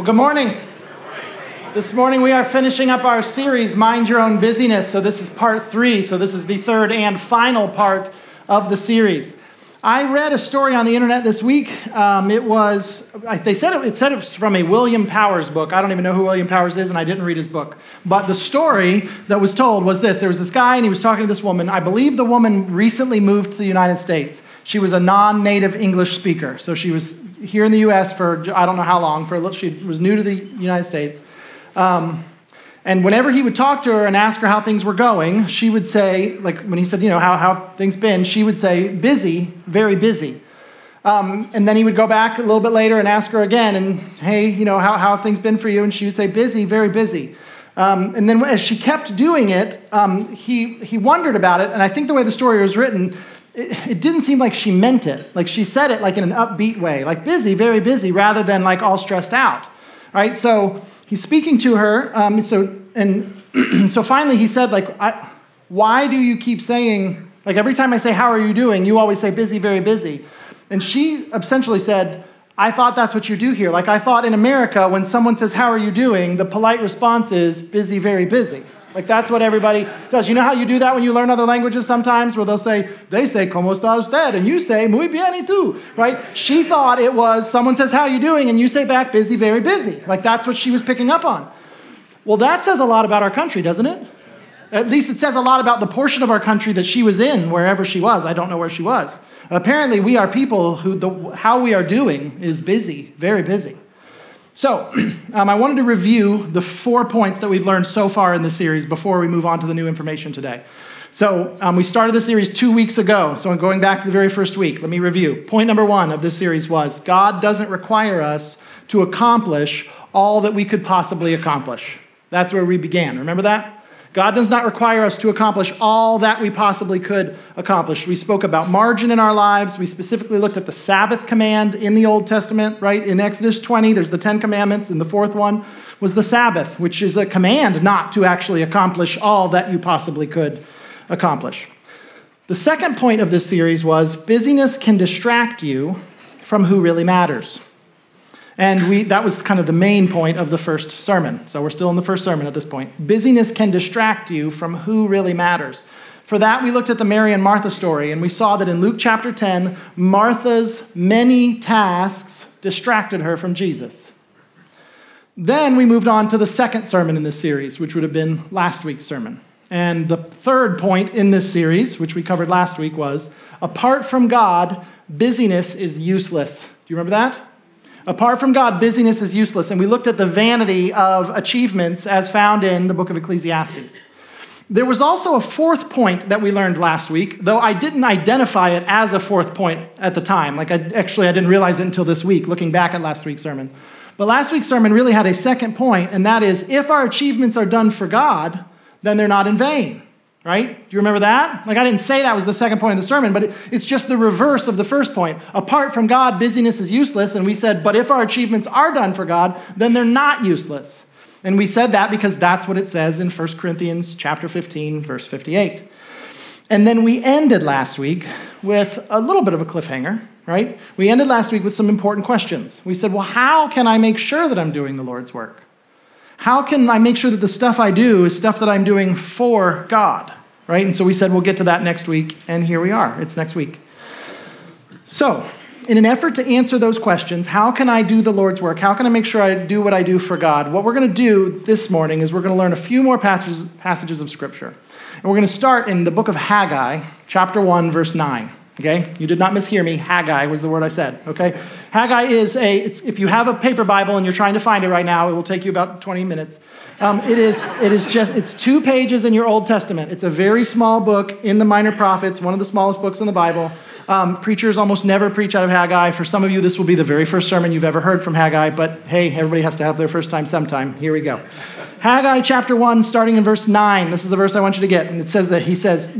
Well, good morning. This morning we are finishing up our series, Mind Your Own Busyness. So, this is part three. So, this is the third and final part of the series. I read a story on the internet this week. Um, it was, they said it, it said it was from a William Powers book. I don't even know who William Powers is, and I didn't read his book. But the story that was told was this there was this guy, and he was talking to this woman. I believe the woman recently moved to the United States. She was a non native English speaker. So, she was here in the US for I don't know how long, for she was new to the United States. Um, and whenever he would talk to her and ask her how things were going, she would say, like when he said, you know, how, how things been, she would say, busy, very busy. Um, and then he would go back a little bit later and ask her again, and hey, you know, how, how have things been for you? And she would say, busy, very busy. Um, and then as she kept doing it, um, he, he wondered about it. And I think the way the story was written, it, it, didn't seem like she meant it. Like she said it like in an upbeat way, like busy, very busy, rather than like all stressed out. Right? So he's speaking to her. Um, so and so finally he said, like, why do you keep saying, like every time I say, how are you doing? You always say busy, very busy. And she essentially said, I thought that's what you do here. Like I thought in America, when someone says, how are you doing? The polite response is busy, very busy. Like that's what everybody does. You know how you do that when you learn other languages sometimes, where they'll say, they say, ¿Cómo está usted? And you say, muy bien y tú, right? She thought it was someone says, how you doing? And you say back, busy, very busy. Like that's what she was picking up on. Well, that says a lot about our country, doesn't it? At least it says a lot about the portion of our country that she was in, wherever she was. I don't know where she was. Apparently, we are people who, the, how we are doing is busy, very busy. So, um, I wanted to review the four points that we've learned so far in the series before we move on to the new information today. So, um, we started the series two weeks ago. So, I'm going back to the very first week. Let me review. Point number one of this series was God doesn't require us to accomplish all that we could possibly accomplish. That's where we began. Remember that? God does not require us to accomplish all that we possibly could accomplish. We spoke about margin in our lives. We specifically looked at the Sabbath command in the Old Testament, right? In Exodus 20, there's the Ten Commandments, and the fourth one was the Sabbath, which is a command not to actually accomplish all that you possibly could accomplish. The second point of this series was busyness can distract you from who really matters. And we, that was kind of the main point of the first sermon. So we're still in the first sermon at this point. Busyness can distract you from who really matters. For that, we looked at the Mary and Martha story, and we saw that in Luke chapter 10, Martha's many tasks distracted her from Jesus. Then we moved on to the second sermon in this series, which would have been last week's sermon. And the third point in this series, which we covered last week, was apart from God, busyness is useless. Do you remember that? Apart from God, busyness is useless. And we looked at the vanity of achievements as found in the book of Ecclesiastes. There was also a fourth point that we learned last week, though I didn't identify it as a fourth point at the time. Like, I, actually, I didn't realize it until this week, looking back at last week's sermon. But last week's sermon really had a second point, and that is if our achievements are done for God, then they're not in vain right? Do you remember that? Like, I didn't say that was the second point of the sermon, but it, it's just the reverse of the first point. Apart from God, busyness is useless. And we said, but if our achievements are done for God, then they're not useless. And we said that because that's what it says in 1 Corinthians chapter 15, verse 58. And then we ended last week with a little bit of a cliffhanger, right? We ended last week with some important questions. We said, well, how can I make sure that I'm doing the Lord's work? How can I make sure that the stuff I do is stuff that I'm doing for God? Right? And so we said we'll get to that next week, and here we are. It's next week. So, in an effort to answer those questions, how can I do the Lord's work? How can I make sure I do what I do for God? What we're going to do this morning is we're going to learn a few more passages, passages of Scripture. And we're going to start in the book of Haggai, chapter 1, verse 9. Okay? You did not mishear me. Haggai was the word I said. Okay? Haggai is a, if you have a paper Bible and you're trying to find it right now, it will take you about 20 minutes. Um, it, is, it is just, it's two pages in your Old Testament. It's a very small book in the Minor Prophets, one of the smallest books in the Bible. Um, preachers almost never preach out of Haggai. For some of you, this will be the very first sermon you've ever heard from Haggai, but hey, everybody has to have their first time sometime. Here we go. Haggai chapter 1, starting in verse 9. This is the verse I want you to get. And it says that he says,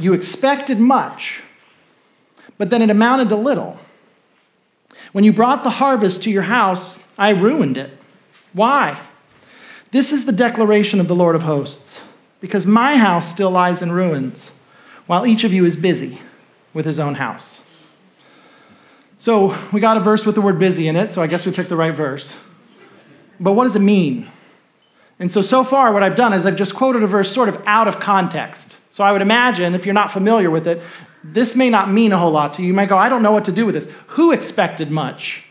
You expected much but then it amounted to little. When you brought the harvest to your house, I ruined it. Why? This is the declaration of the Lord of hosts, because my house still lies in ruins, while each of you is busy with his own house. So we got a verse with the word busy in it, so I guess we picked the right verse. but what does it mean? And so, so far, what I've done is I've just quoted a verse sort of out of context. So I would imagine, if you're not familiar with it, this may not mean a whole lot to you. You might go, I don't know what to do with this. Who expected much?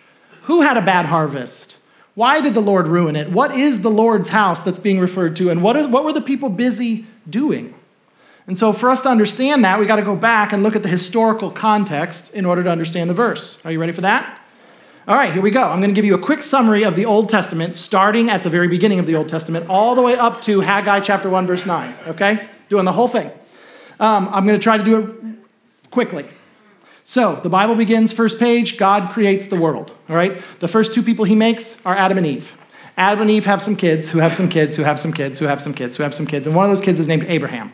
Who had a bad harvest? Why did the Lord ruin it? What is the Lord's house that's being referred to? And what, are, what were the people busy doing? And so, for us to understand that, we got to go back and look at the historical context in order to understand the verse. Are you ready for that? All right, here we go. I'm going to give you a quick summary of the Old Testament, starting at the very beginning of the Old Testament, all the way up to Haggai chapter 1, verse 9. Okay? Doing the whole thing. Um, I'm going to try to do it quickly. So, the Bible begins, first page, God creates the world. All right? The first two people he makes are Adam and Eve. Adam and Eve have some kids, who have some kids, who have some kids, who have some kids, who have some kids. And one of those kids is named Abraham.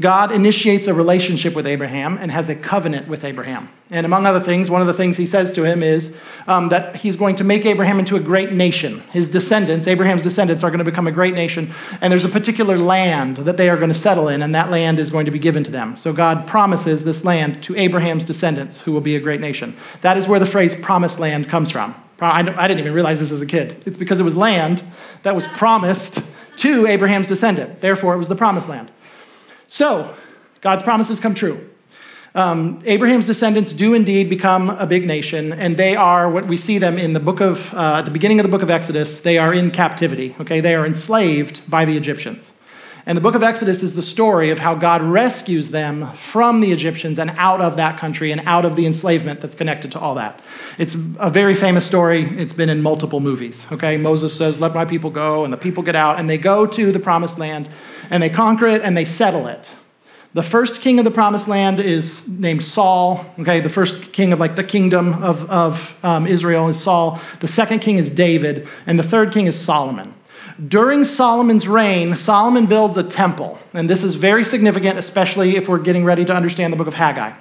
God initiates a relationship with Abraham and has a covenant with Abraham. And among other things, one of the things he says to him is um, that he's going to make Abraham into a great nation. His descendants, Abraham's descendants, are going to become a great nation. And there's a particular land that they are going to settle in, and that land is going to be given to them. So God promises this land to Abraham's descendants, who will be a great nation. That is where the phrase promised land comes from. I didn't even realize this as a kid. It's because it was land that was promised to Abraham's descendant. Therefore, it was the promised land. So, God's promises come true. Um, Abraham's descendants do indeed become a big nation, and they are what we see them in the book of, uh, at the beginning of the book of Exodus, they are in captivity, okay? They are enslaved by the Egyptians. And the book of Exodus is the story of how God rescues them from the Egyptians and out of that country and out of the enslavement that's connected to all that. It's a very famous story. It's been in multiple movies. Okay, Moses says, Let my people go, and the people get out, and they go to the promised land, and they conquer it, and they settle it. The first king of the promised land is named Saul. Okay, the first king of like the kingdom of, of um, Israel is Saul. The second king is David, and the third king is Solomon. During Solomon's reign, Solomon builds a temple. And this is very significant, especially if we're getting ready to understand the book of Haggai.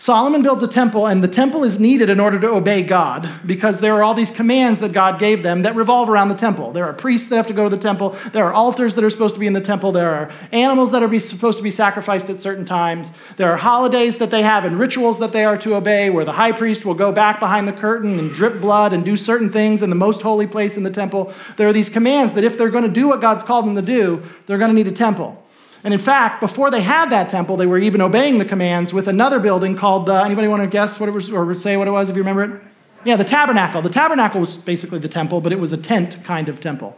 Solomon builds a temple, and the temple is needed in order to obey God because there are all these commands that God gave them that revolve around the temple. There are priests that have to go to the temple, there are altars that are supposed to be in the temple, there are animals that are supposed to be sacrificed at certain times, there are holidays that they have and rituals that they are to obey where the high priest will go back behind the curtain and drip blood and do certain things in the most holy place in the temple. There are these commands that if they're going to do what God's called them to do, they're going to need a temple. And in fact, before they had that temple, they were even obeying the commands with another building called the, anybody want to guess what it was or say what it was if you remember it? Yeah, the tabernacle. The tabernacle was basically the temple, but it was a tent kind of temple.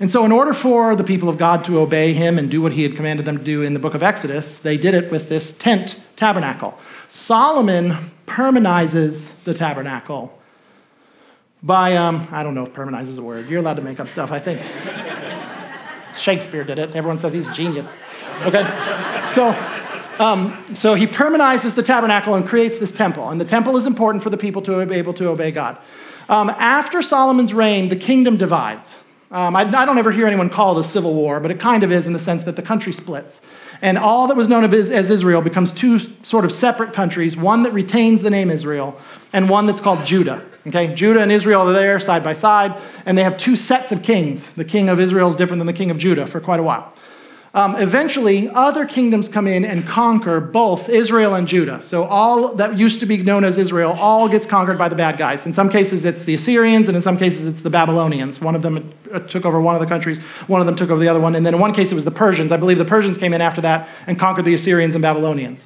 And so, in order for the people of God to obey him and do what he had commanded them to do in the book of Exodus, they did it with this tent tabernacle. Solomon permanizes the tabernacle by, um, I don't know if permanize is a word. You're allowed to make up stuff, I think. Shakespeare did it. Everyone says he's a genius. Okay? So, um, so he permanizes the tabernacle and creates this temple. And the temple is important for the people to be able to obey God. Um, after Solomon's reign, the kingdom divides. Um, I, I, don't ever hear anyone call it a civil war, but it kind of is in the sense that the country splits. And all that was known as, as Israel becomes two sort of separate countries one that retains the name Israel, and one that's called Judah. Okay, Judah and Israel are there side by side, and they have two sets of kings. The king of Israel is different than the king of Judah for quite a while. Um, eventually, other kingdoms come in and conquer both Israel and Judah. So, all that used to be known as Israel all gets conquered by the bad guys. In some cases, it's the Assyrians, and in some cases, it's the Babylonians. One of them uh, took over one of the countries, one of them took over the other one, and then in one case, it was the Persians. I believe the Persians came in after that and conquered the Assyrians and Babylonians.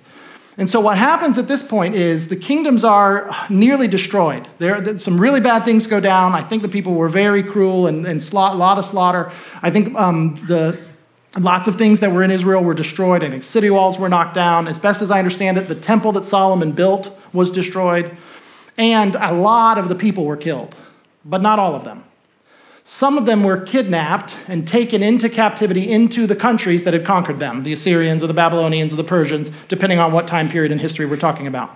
And so, what happens at this point is the kingdoms are nearly destroyed. There, some really bad things go down. I think the people were very cruel and, a lot of slaughter. I think um, the Lots of things that were in Israel were destroyed. I think city walls were knocked down. As best as I understand it, the temple that Solomon built was destroyed. And a lot of the people were killed, but not all of them. Some of them were kidnapped and taken into captivity into the countries that had conquered them the Assyrians or the Babylonians or the Persians, depending on what time period in history we're talking about.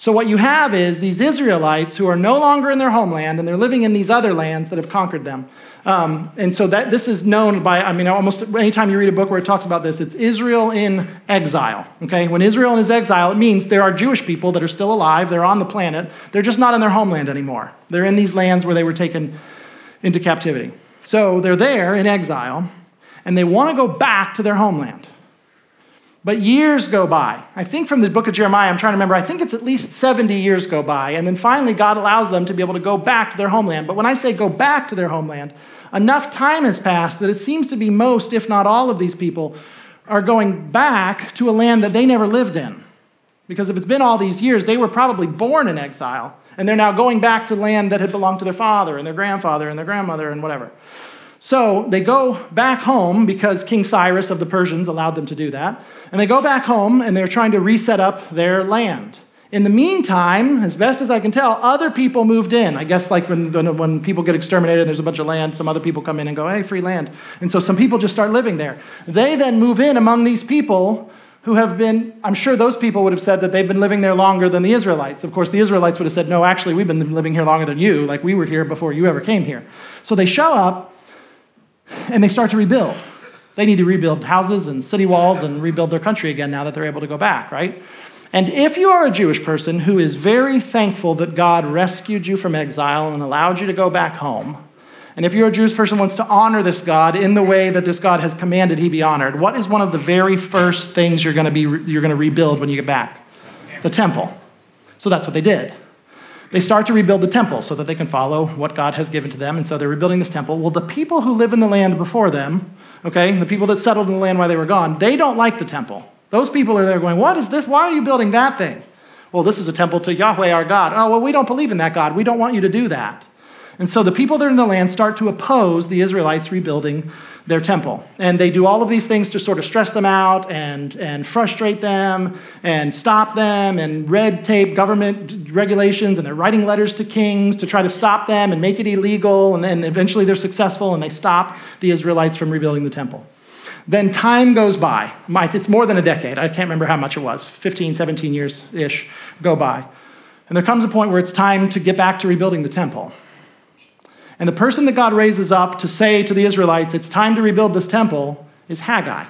So, what you have is these Israelites who are no longer in their homeland and they're living in these other lands that have conquered them. Um, and so that this is known by, I mean, almost anytime you read a book where it talks about this, it's Israel in exile. Okay? When Israel is exile, it means there are Jewish people that are still alive, they're on the planet, they're just not in their homeland anymore. They're in these lands where they were taken into captivity. So they're there in exile, and they want to go back to their homeland. But years go by. I think from the book of Jeremiah, I'm trying to remember, I think it's at least 70 years go by. And then finally, God allows them to be able to go back to their homeland. But when I say go back to their homeland, enough time has passed that it seems to be most, if not all, of these people are going back to a land that they never lived in. Because if it's been all these years, they were probably born in exile. And they're now going back to land that had belonged to their father and their grandfather and their grandmother and whatever. So they go back home because King Cyrus of the Persians allowed them to do that. And they go back home and they're trying to reset up their land. In the meantime, as best as I can tell, other people moved in. I guess like when, when people get exterminated and there's a bunch of land, some other people come in and go, hey, free land. And so some people just start living there. They then move in among these people who have been, I'm sure those people would have said that they've been living there longer than the Israelites. Of course, the Israelites would have said, no, actually, we've been living here longer than you. Like we were here before you ever came here. So they show up and they start to rebuild. They need to rebuild houses and city walls and rebuild their country again now that they're able to go back, right? And if you are a Jewish person who is very thankful that God rescued you from exile and allowed you to go back home, and if you're a Jewish person wants to honor this God in the way that this God has commanded he be honored, what is one of the very first things you're going to be you're going to rebuild when you get back? The temple. So that's what they did they start to rebuild the temple so that they can follow what God has given to them. And so they're rebuilding this temple. Well, the people who live in the land before them, okay, the people that settled in the land while they were gone, they don't like the temple. Those people are there going, What is this? Why are you building that thing? Well, this is a temple to Yahweh our God. Oh, well, we don't believe in that God. We don't want you to do that. And so the people that are in the land start to oppose the Israelites rebuilding their temple. And they do all of these things to sort of stress them out and, and frustrate them and stop them and red tape government regulations. And they're writing letters to kings to try to stop them and make it illegal. And then eventually they're successful and they stop the Israelites from rebuilding the temple. Then time goes by. It's more than a decade. I can't remember how much it was 15, 17 years ish go by. And there comes a point where it's time to get back to rebuilding the temple. And the person that God raises up to say to the Israelites, it's time to rebuild this temple, is Haggai.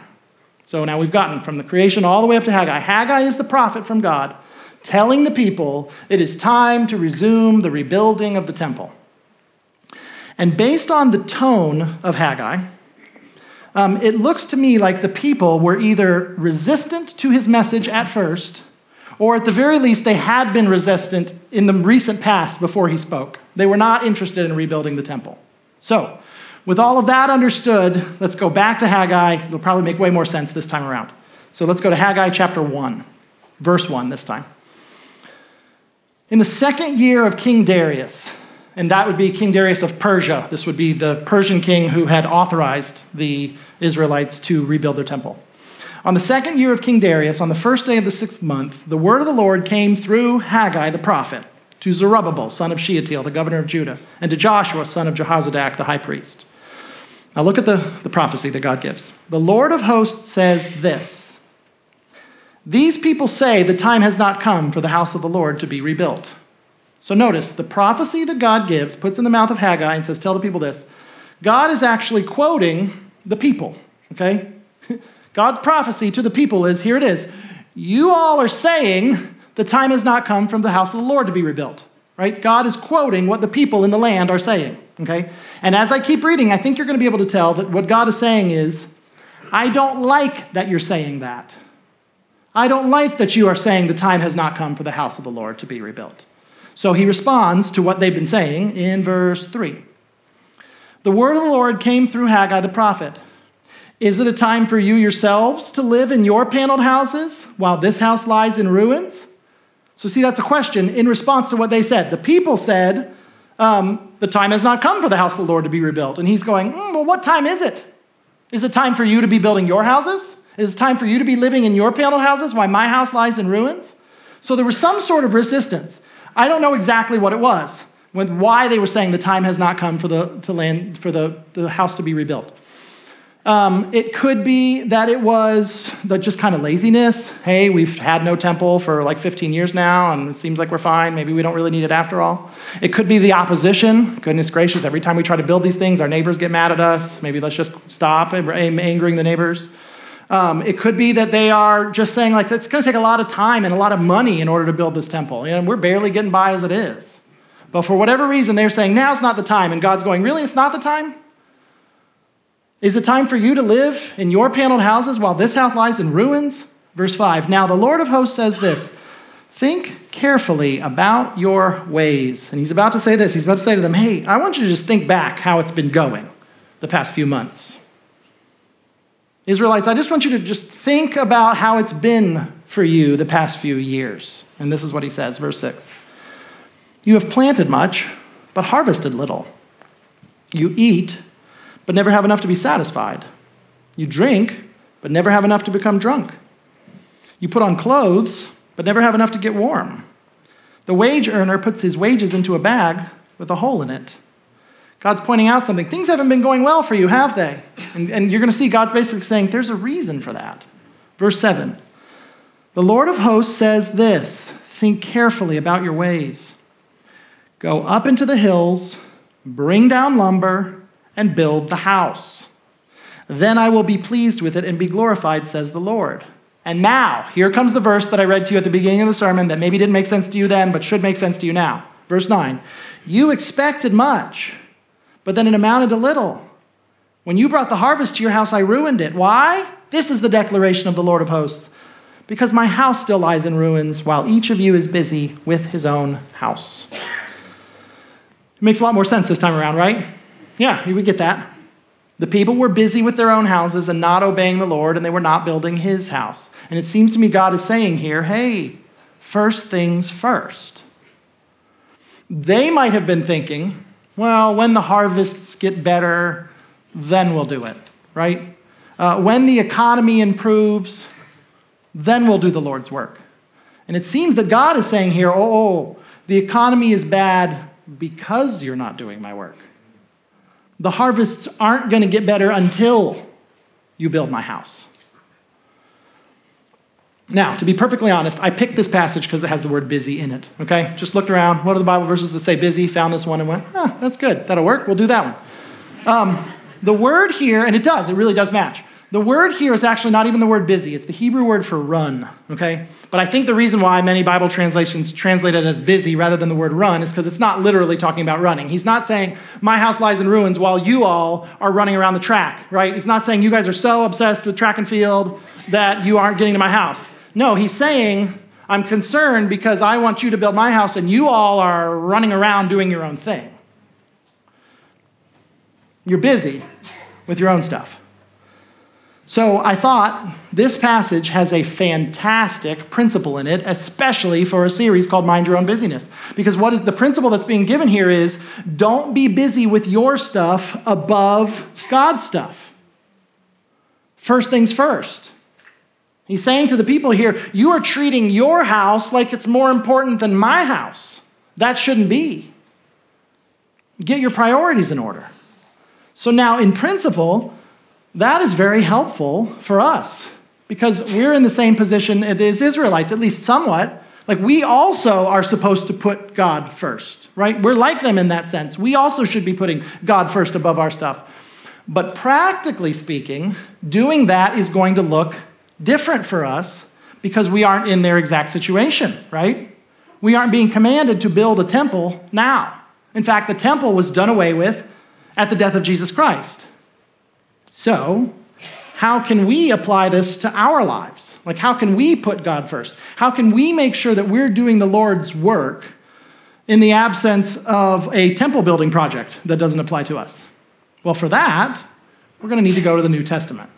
So now we've gotten from the creation all the way up to Haggai. Haggai is the prophet from God telling the people it is time to resume the rebuilding of the temple. And based on the tone of Haggai, um, it looks to me like the people were either resistant to his message at first, or at the very least, they had been resistant in the recent past before he spoke. They were not interested in rebuilding the temple. So, with all of that understood, let's go back to Haggai. It'll probably make way more sense this time around. So let's go to Haggai chapter 1, verse 1 this time. In the second year of King Darius, and that would be King Darius of Persia, this would be the Persian king who had authorized the Israelites to rebuild their temple. On the second year of King Darius, on the first day of the sixth month, the word of the Lord came through Haggai the prophet to Zerubbabel, son of Shealtiel, the governor of Judah, and to Joshua, son of Jehozadak, the high priest. Now look at the, the prophecy that God gives. The Lord of hosts says this These people say the time has not come for the house of the Lord to be rebuilt. So notice the prophecy that God gives, puts in the mouth of Haggai, and says, Tell the people this. God is actually quoting the people, okay? God's prophecy to the people is here it is. You all are saying the time has not come from the house of the Lord to be rebuilt. Right? God is quoting what the people in the land are saying. Okay? And as I keep reading, I think you're going to be able to tell that what God is saying is, I don't like that you're saying that. I don't like that you are saying the time has not come for the house of the Lord to be rebuilt. So he responds to what they've been saying in verse 3. The word of the Lord came through Haggai the prophet. Is it a time for you yourselves to live in your paneled houses while this house lies in ruins? So, see, that's a question in response to what they said. The people said, um, The time has not come for the house of the Lord to be rebuilt. And he's going, mm, Well, what time is it? Is it time for you to be building your houses? Is it time for you to be living in your paneled houses while my house lies in ruins? So, there was some sort of resistance. I don't know exactly what it was, why they were saying the time has not come for the, to land, for the, the house to be rebuilt. Um, it could be that it was the just kind of laziness. Hey, we've had no temple for like 15 years now, and it seems like we're fine. Maybe we don't really need it after all. It could be the opposition. Goodness gracious, every time we try to build these things, our neighbors get mad at us. Maybe let's just stop angering the neighbors. Um, it could be that they are just saying, like, it's going to take a lot of time and a lot of money in order to build this temple. And we're barely getting by as it is. But for whatever reason, they're saying, now's not the time. And God's going, really? It's not the time? Is it time for you to live in your paneled houses while this house lies in ruins? Verse 5 Now the Lord of hosts says this Think carefully about your ways. And he's about to say this. He's about to say to them, Hey, I want you to just think back how it's been going the past few months. Israelites, I just want you to just think about how it's been for you the past few years. And this is what he says, verse 6. You have planted much, but harvested little. You eat, but never have enough to be satisfied. You drink, but never have enough to become drunk. You put on clothes, but never have enough to get warm. The wage earner puts his wages into a bag with a hole in it. God's pointing out something. Things haven't been going well for you, have they? And, and you're going to see God's basically saying there's a reason for that. Verse 7 The Lord of hosts says this Think carefully about your ways. Go up into the hills, bring down lumber, and build the house. Then I will be pleased with it and be glorified, says the Lord. And now, here comes the verse that I read to you at the beginning of the sermon that maybe didn't make sense to you then, but should make sense to you now. Verse 9 You expected much, but then it amounted to little. When you brought the harvest to your house, I ruined it. Why? This is the declaration of the Lord of hosts. Because my house still lies in ruins, while each of you is busy with his own house. It makes a lot more sense this time around, right? Yeah, we get that. The people were busy with their own houses and not obeying the Lord, and they were not building his house. And it seems to me God is saying here hey, first things first. They might have been thinking, well, when the harvests get better, then we'll do it, right? Uh, when the economy improves, then we'll do the Lord's work. And it seems that God is saying here, oh, oh the economy is bad because you're not doing my work. The harvests aren't going to get better until you build my house. Now, to be perfectly honest, I picked this passage because it has the word busy in it. Okay? Just looked around. What are the Bible verses that say busy? Found this one and went, oh, that's good. That'll work. We'll do that one. Um, the word here, and it does, it really does match. The word here is actually not even the word busy, it's the Hebrew word for run, okay? But I think the reason why many Bible translations translate it as busy rather than the word run is because it's not literally talking about running. He's not saying, my house lies in ruins while you all are running around the track, right? He's not saying you guys are so obsessed with track and field that you aren't getting to my house. No, he's saying, I'm concerned because I want you to build my house and you all are running around doing your own thing. You're busy with your own stuff. So I thought this passage has a fantastic principle in it, especially for a series called Mind Your Own Busyness. Because what is the principle that's being given here is don't be busy with your stuff above God's stuff. First things first. He's saying to the people here, you are treating your house like it's more important than my house. That shouldn't be. Get your priorities in order. So now, in principle, that is very helpful for us because we're in the same position as Israelites, at least somewhat. Like we also are supposed to put God first, right? We're like them in that sense. We also should be putting God first above our stuff. But practically speaking, doing that is going to look different for us because we aren't in their exact situation, right? We aren't being commanded to build a temple now. In fact, the temple was done away with at the death of Jesus Christ. So, how can we apply this to our lives? Like, how can we put God first? How can we make sure that we're doing the Lord's work in the absence of a temple building project that doesn't apply to us? Well, for that, we're going to need to go to the New Testament.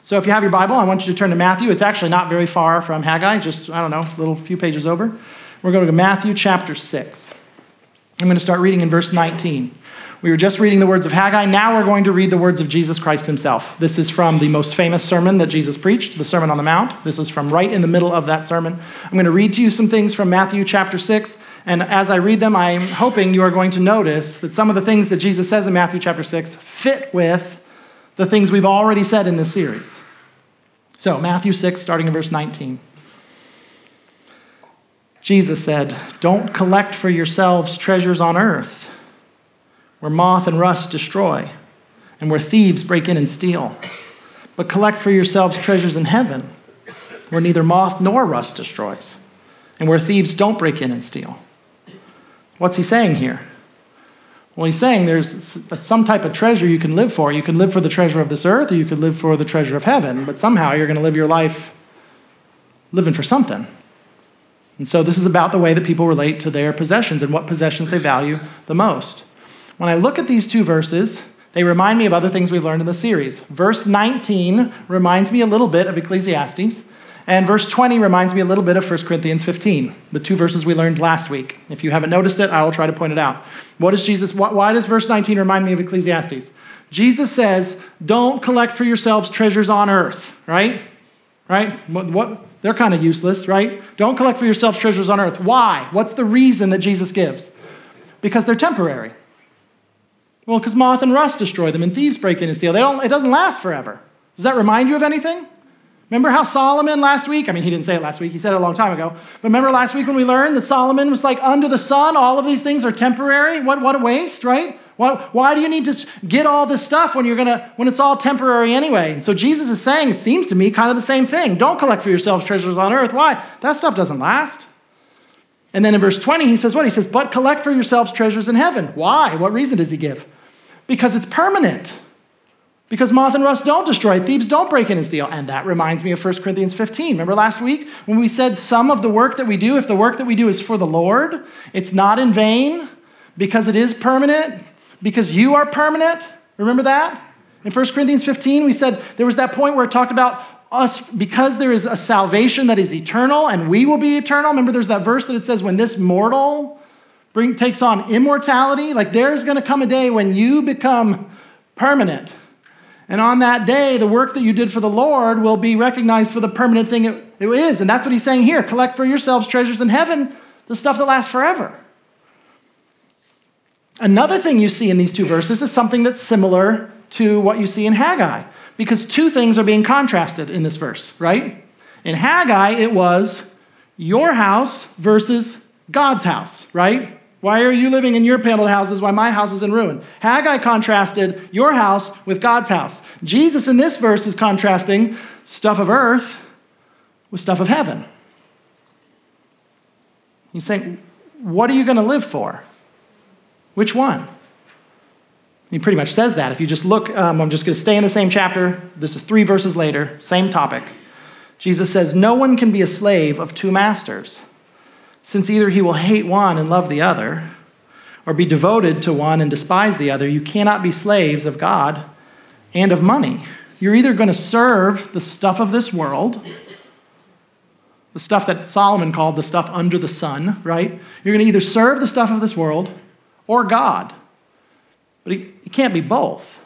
So, if you have your Bible, I want you to turn to Matthew. It's actually not very far from Haggai, just, I don't know, a little few pages over. We're going to Matthew chapter 6. I'm going to start reading in verse 19. We were just reading the words of Haggai. Now we're going to read the words of Jesus Christ himself. This is from the most famous sermon that Jesus preached, the Sermon on the Mount. This is from right in the middle of that sermon. I'm going to read to you some things from Matthew chapter 6. And as I read them, I'm hoping you are going to notice that some of the things that Jesus says in Matthew chapter 6 fit with the things we've already said in this series. So, Matthew 6, starting in verse 19. Jesus said, Don't collect for yourselves treasures on earth where moth and rust destroy, and where thieves break in and steal. But collect for yourselves treasures in heaven, where neither moth nor rust destroys, and where thieves don't break in and steal. What's he saying here? Well, he's saying there's some type of treasure you can live for. You can live for the treasure of this earth, or you could live for the treasure of heaven, but somehow you're going to live your life living for something. And so this is about the way that people relate to their possessions and what possessions they value the most. When I look at these two verses, they remind me of other things we've learned in the series. Verse 19 reminds me a little bit of Ecclesiastes, and verse 20 reminds me a little bit of 1 Corinthians 15, the two verses we learned last week. If you haven't noticed it, I will try to point it out. Jesus, why does verse 19 remind me of Ecclesiastes? Jesus says, Don't collect for yourselves treasures on earth, right? Right? What, what they're kind of useless, right? Don't collect for yourselves treasures on earth. Why? What's the reason that Jesus gives? Because they're temporary. Well, because moth and rust destroy them and thieves break in and steal. They don't, it doesn't last forever. Does that remind you of anything? Remember how Solomon last week, I mean, he didn't say it last week, he said it a long time ago. But remember last week when we learned that Solomon was like, under the sun, all of these things are temporary? What, what a waste, right? Why, why do you need to get all this stuff when you're gonna when it's all temporary anyway? And so Jesus is saying, it seems to me, kind of the same thing. Don't collect for yourselves treasures on earth. Why? That stuff doesn't last. And then in verse 20, he says what? He says, but collect for yourselves treasures in heaven. Why? What reason does he give? Because it's permanent. Because moth and rust don't destroy, thieves don't break in and steal. And that reminds me of 1 Corinthians 15. Remember last week when we said some of the work that we do, if the work that we do is for the Lord, it's not in vain because it is permanent, because you are permanent. Remember that? In 1 Corinthians 15, we said there was that point where it talked about us because there is a salvation that is eternal and we will be eternal. Remember, there's that verse that it says, when this mortal bring, takes on immortality, like there's going to come a day when you become permanent. And on that day, the work that you did for the Lord will be recognized for the permanent thing it, it is. And that's what he's saying here collect for yourselves treasures in heaven, the stuff that lasts forever. Another thing you see in these two verses is something that's similar to what you see in Haggai, because two things are being contrasted in this verse, right? In Haggai, it was your house versus God's house, right? Why are you living in your paneled houses while my house is in ruin? Haggai contrasted your house with God's house. Jesus in this verse is contrasting stuff of earth with stuff of heaven. He's saying, What are you going to live for? Which one? He pretty much says that. If you just look, um, I'm just going to stay in the same chapter. This is three verses later, same topic. Jesus says, No one can be a slave of two masters since either he will hate one and love the other, or be devoted to one and despise the other. You cannot be slaves of God and of money. You're either going to serve the stuff of this world, the stuff that Solomon called the stuff under the sun, right? You're going to either serve the stuff of this world or God. But it can't be both.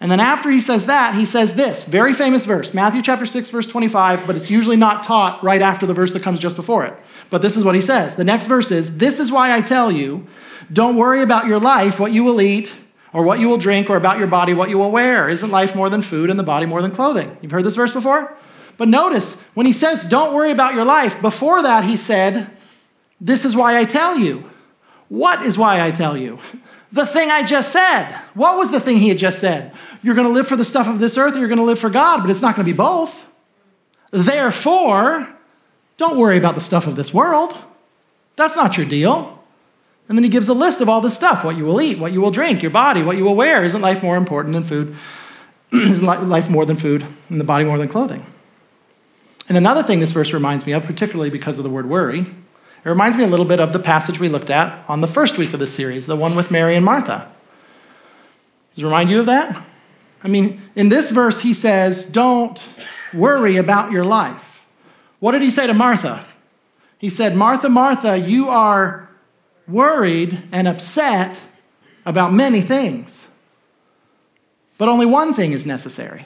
And then after he says that, he says this very famous verse, Matthew chapter 6, verse 25, but it's usually not taught right after the verse that comes just before it. But this is what he says. The next verse is This is why I tell you, don't worry about your life, what you will eat, or what you will drink, or about your body, what you will wear. Isn't life more than food and the body more than clothing? You've heard this verse before? But notice, when he says, don't worry about your life, before that he said, This is why I tell you. What is why I tell you? the thing I just said. What was the thing he had just said? You're going to live for the stuff of this earth or you're going to live for God, but it's not going to be both. Therefore, don't worry about the stuff of this world. That's not your deal. And then he gives a list of all this stuff what you will eat, what you will drink, your body, what you will wear. Isn't life more important than food? Isn't life more than food and the body more than clothing? And another thing this verse reminds me of, particularly because of the word worry, it reminds me a little bit of the passage we looked at on the first week of the series, the one with Mary and Martha. Does it remind you of that? I mean, in this verse, he says, Don't worry about your life. What did he say to Martha? He said, Martha, Martha, you are worried and upset about many things, but only one thing is necessary.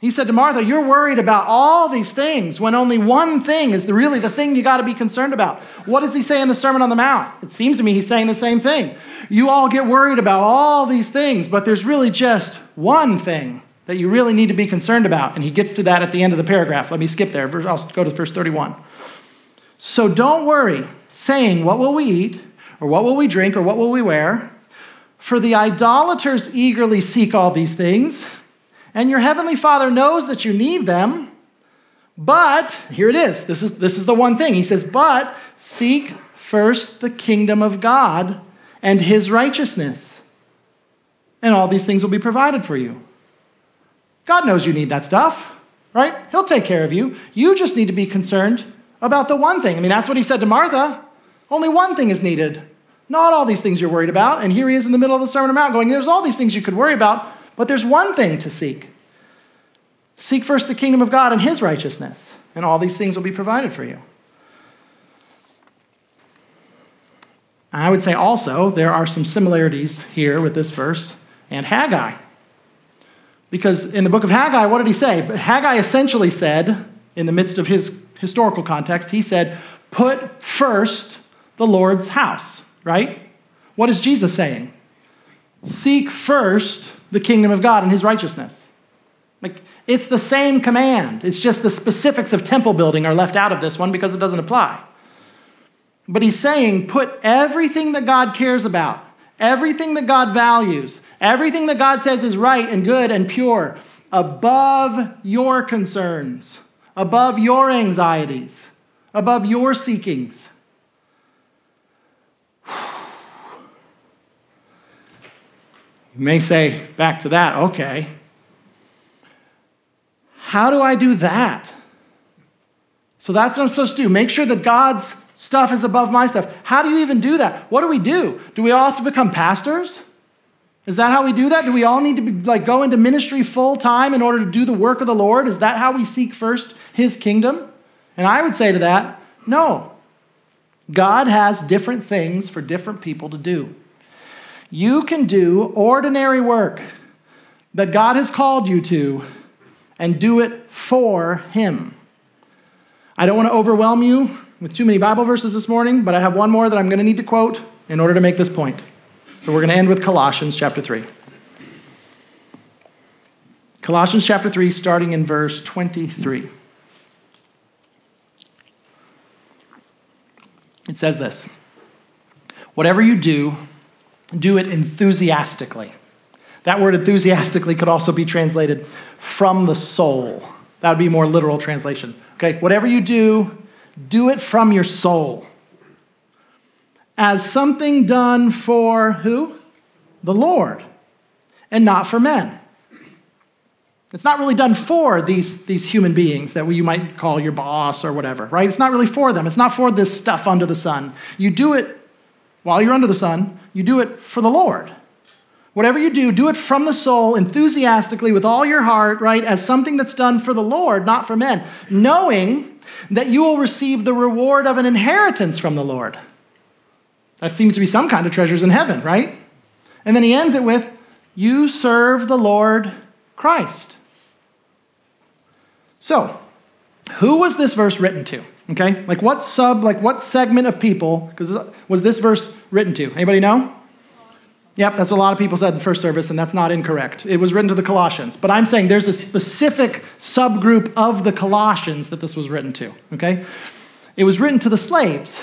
He said to Martha, You're worried about all these things when only one thing is really the thing you got to be concerned about. What does he say in the Sermon on the Mount? It seems to me he's saying the same thing. You all get worried about all these things, but there's really just one thing that you really need to be concerned about. And he gets to that at the end of the paragraph. Let me skip there. I'll go to verse 31. So don't worry, saying, What will we eat? Or what will we drink? Or what will we wear? For the idolaters eagerly seek all these things and your heavenly Father knows that you need them. But, here it is. This is, this is the one thing. He says, But seek first the kingdom of God and his righteousness, and all these things will be provided for you. God knows you need that stuff. right? He'll take care of you. You just need to be concerned about the one thing. I mean, that's what he said to Martha. Only one thing is needed. Not all these things you're worried about. And here he is in the middle of the Sermon on the Mount going, There's all these things you could worry about, but there's one thing to seek. Seek first the kingdom of God and his righteousness, and all these things will be provided for you. I would say also there are some similarities here with this verse and Haggai. Because in the book of Haggai, what did he say? Haggai essentially said, in the midst of his historical context, he said, Put first the Lord's house, right? What is Jesus saying? Seek first the kingdom of God and his righteousness. Like, it's the same command. It's just the specifics of temple building are left out of this one because it doesn't apply. But he's saying, put everything that God cares about, everything that God values, everything that God says is right and good and pure above your concerns, above your anxieties, above your seekings. You may say, back to that, okay. How do I do that? So that's what I'm supposed to do. Make sure that God's stuff is above my stuff. How do you even do that? What do we do? Do we all have to become pastors? Is that how we do that? Do we all need to be, like go into ministry full time in order to do the work of the Lord? Is that how we seek first his kingdom? And I would say to that, no. God has different things for different people to do. You can do ordinary work that God has called you to and do it for him. I don't want to overwhelm you with too many Bible verses this morning, but I have one more that I'm going to need to quote in order to make this point. So we're going to end with Colossians chapter 3. Colossians chapter 3, starting in verse 23. It says this Whatever you do, do it enthusiastically. That word enthusiastically could also be translated from the soul. That would be more literal translation. Okay, whatever you do, do it from your soul. As something done for who? The Lord, and not for men. It's not really done for these, these human beings that you might call your boss or whatever, right? It's not really for them. It's not for this stuff under the sun. You do it while you're under the sun, you do it for the Lord. Whatever you do, do it from the soul, enthusiastically, with all your heart, right, as something that's done for the Lord, not for men, knowing that you will receive the reward of an inheritance from the Lord. That seems to be some kind of treasures in heaven, right? And then he ends it with, You serve the Lord Christ. So, who was this verse written to? Okay? Like what sub, like what segment of people because was this verse written to? Anybody know? Yep, that's a lot of people said in the first service, and that's not incorrect. It was written to the Colossians. But I'm saying there's a specific subgroup of the Colossians that this was written to, okay? It was written to the slaves.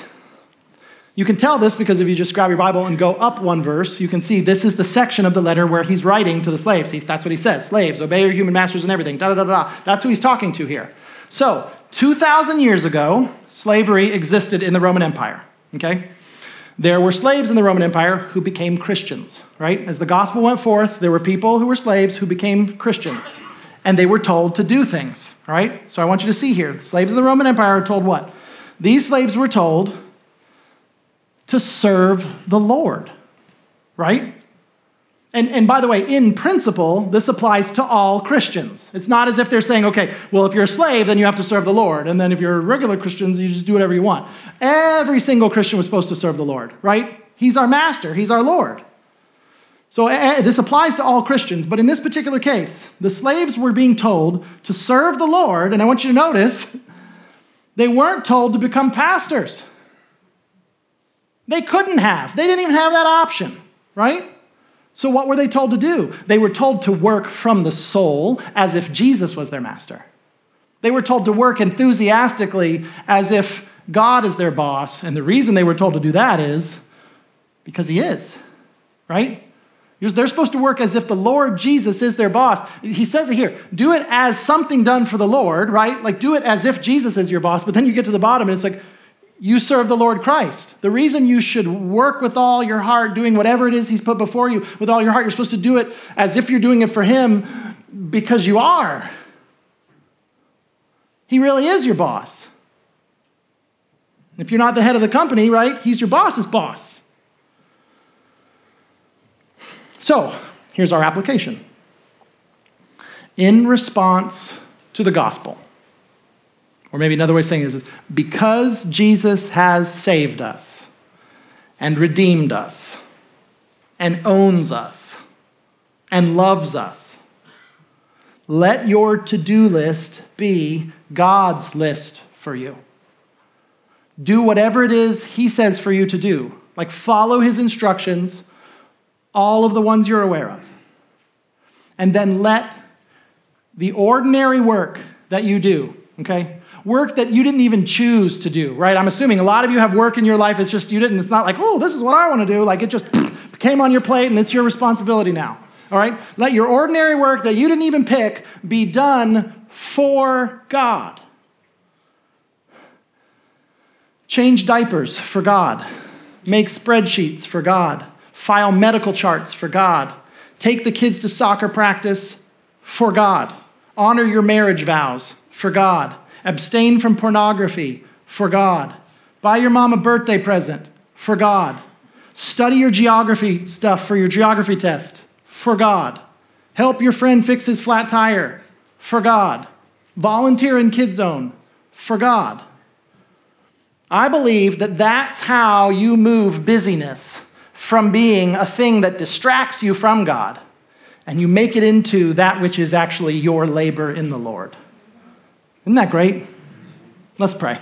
You can tell this because if you just grab your Bible and go up one verse, you can see this is the section of the letter where he's writing to the slaves. He's, that's what he says slaves, obey your human masters and everything, da da da da. That's who he's talking to here. So, 2,000 years ago, slavery existed in the Roman Empire, okay? There were slaves in the Roman Empire who became Christians, right? As the gospel went forth, there were people who were slaves who became Christians. And they were told to do things, right? So I want you to see here. Slaves in the Roman Empire are told what? These slaves were told to serve the Lord, right? And, and by the way, in principle, this applies to all Christians. It's not as if they're saying, okay, well, if you're a slave, then you have to serve the Lord. And then if you're regular Christians, you just do whatever you want. Every single Christian was supposed to serve the Lord, right? He's our master, He's our Lord. So uh, this applies to all Christians. But in this particular case, the slaves were being told to serve the Lord. And I want you to notice, they weren't told to become pastors. They couldn't have, they didn't even have that option, right? So, what were they told to do? They were told to work from the soul as if Jesus was their master. They were told to work enthusiastically as if God is their boss. And the reason they were told to do that is because He is, right? They're supposed to work as if the Lord Jesus is their boss. He says it here do it as something done for the Lord, right? Like do it as if Jesus is your boss. But then you get to the bottom and it's like, you serve the Lord Christ. The reason you should work with all your heart, doing whatever it is He's put before you with all your heart, you're supposed to do it as if you're doing it for Him because you are. He really is your boss. If you're not the head of the company, right, he's your boss's boss. So, here's our application. In response to the gospel, or maybe another way of saying this is because Jesus has saved us and redeemed us and owns us and loves us, let your to do list be God's list for you. Do whatever it is He says for you to do, like follow His instructions, all of the ones you're aware of. And then let the ordinary work that you do, okay? Work that you didn't even choose to do, right? I'm assuming a lot of you have work in your life, it's just you didn't, it's not like, oh, this is what I want to do. Like it just came on your plate and it's your responsibility now. All right? Let your ordinary work that you didn't even pick be done for God. Change diapers for God. Make spreadsheets for God. File medical charts for God. Take the kids to soccer practice for God. Honor your marriage vows for God. Abstain from pornography for God. Buy your mom a birthday present for God. Study your geography stuff for your geography test for God. Help your friend fix his flat tire for God. Volunteer in Kid Zone for God. I believe that that's how you move busyness from being a thing that distracts you from God and you make it into that which is actually your labor in the Lord. Isn't that great? Let's pray.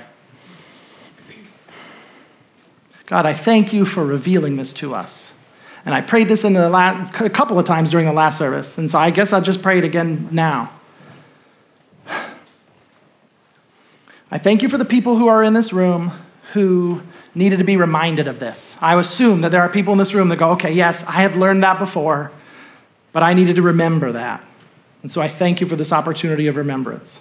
God, I thank you for revealing this to us. And I prayed this in the last, a couple of times during the last service. And so I guess I'll just pray it again now. I thank you for the people who are in this room who needed to be reminded of this. I assume that there are people in this room that go, okay, yes, I have learned that before, but I needed to remember that. And so I thank you for this opportunity of remembrance.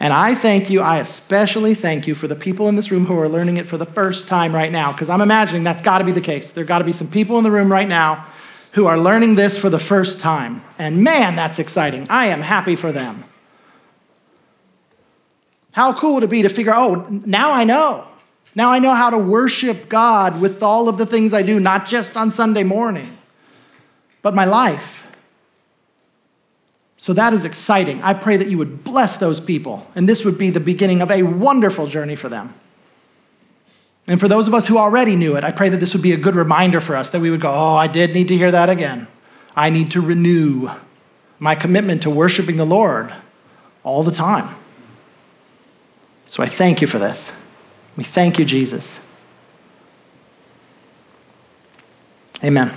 And I thank you, I especially thank you for the people in this room who are learning it for the first time right now, because I'm imagining that's got to be the case. There got to be some people in the room right now who are learning this for the first time. And man, that's exciting. I am happy for them. How cool would it be to figure out, oh, now I know. Now I know how to worship God with all of the things I do, not just on Sunday morning, but my life. So that is exciting. I pray that you would bless those people, and this would be the beginning of a wonderful journey for them. And for those of us who already knew it, I pray that this would be a good reminder for us that we would go, Oh, I did need to hear that again. I need to renew my commitment to worshiping the Lord all the time. So I thank you for this. We thank you, Jesus. Amen.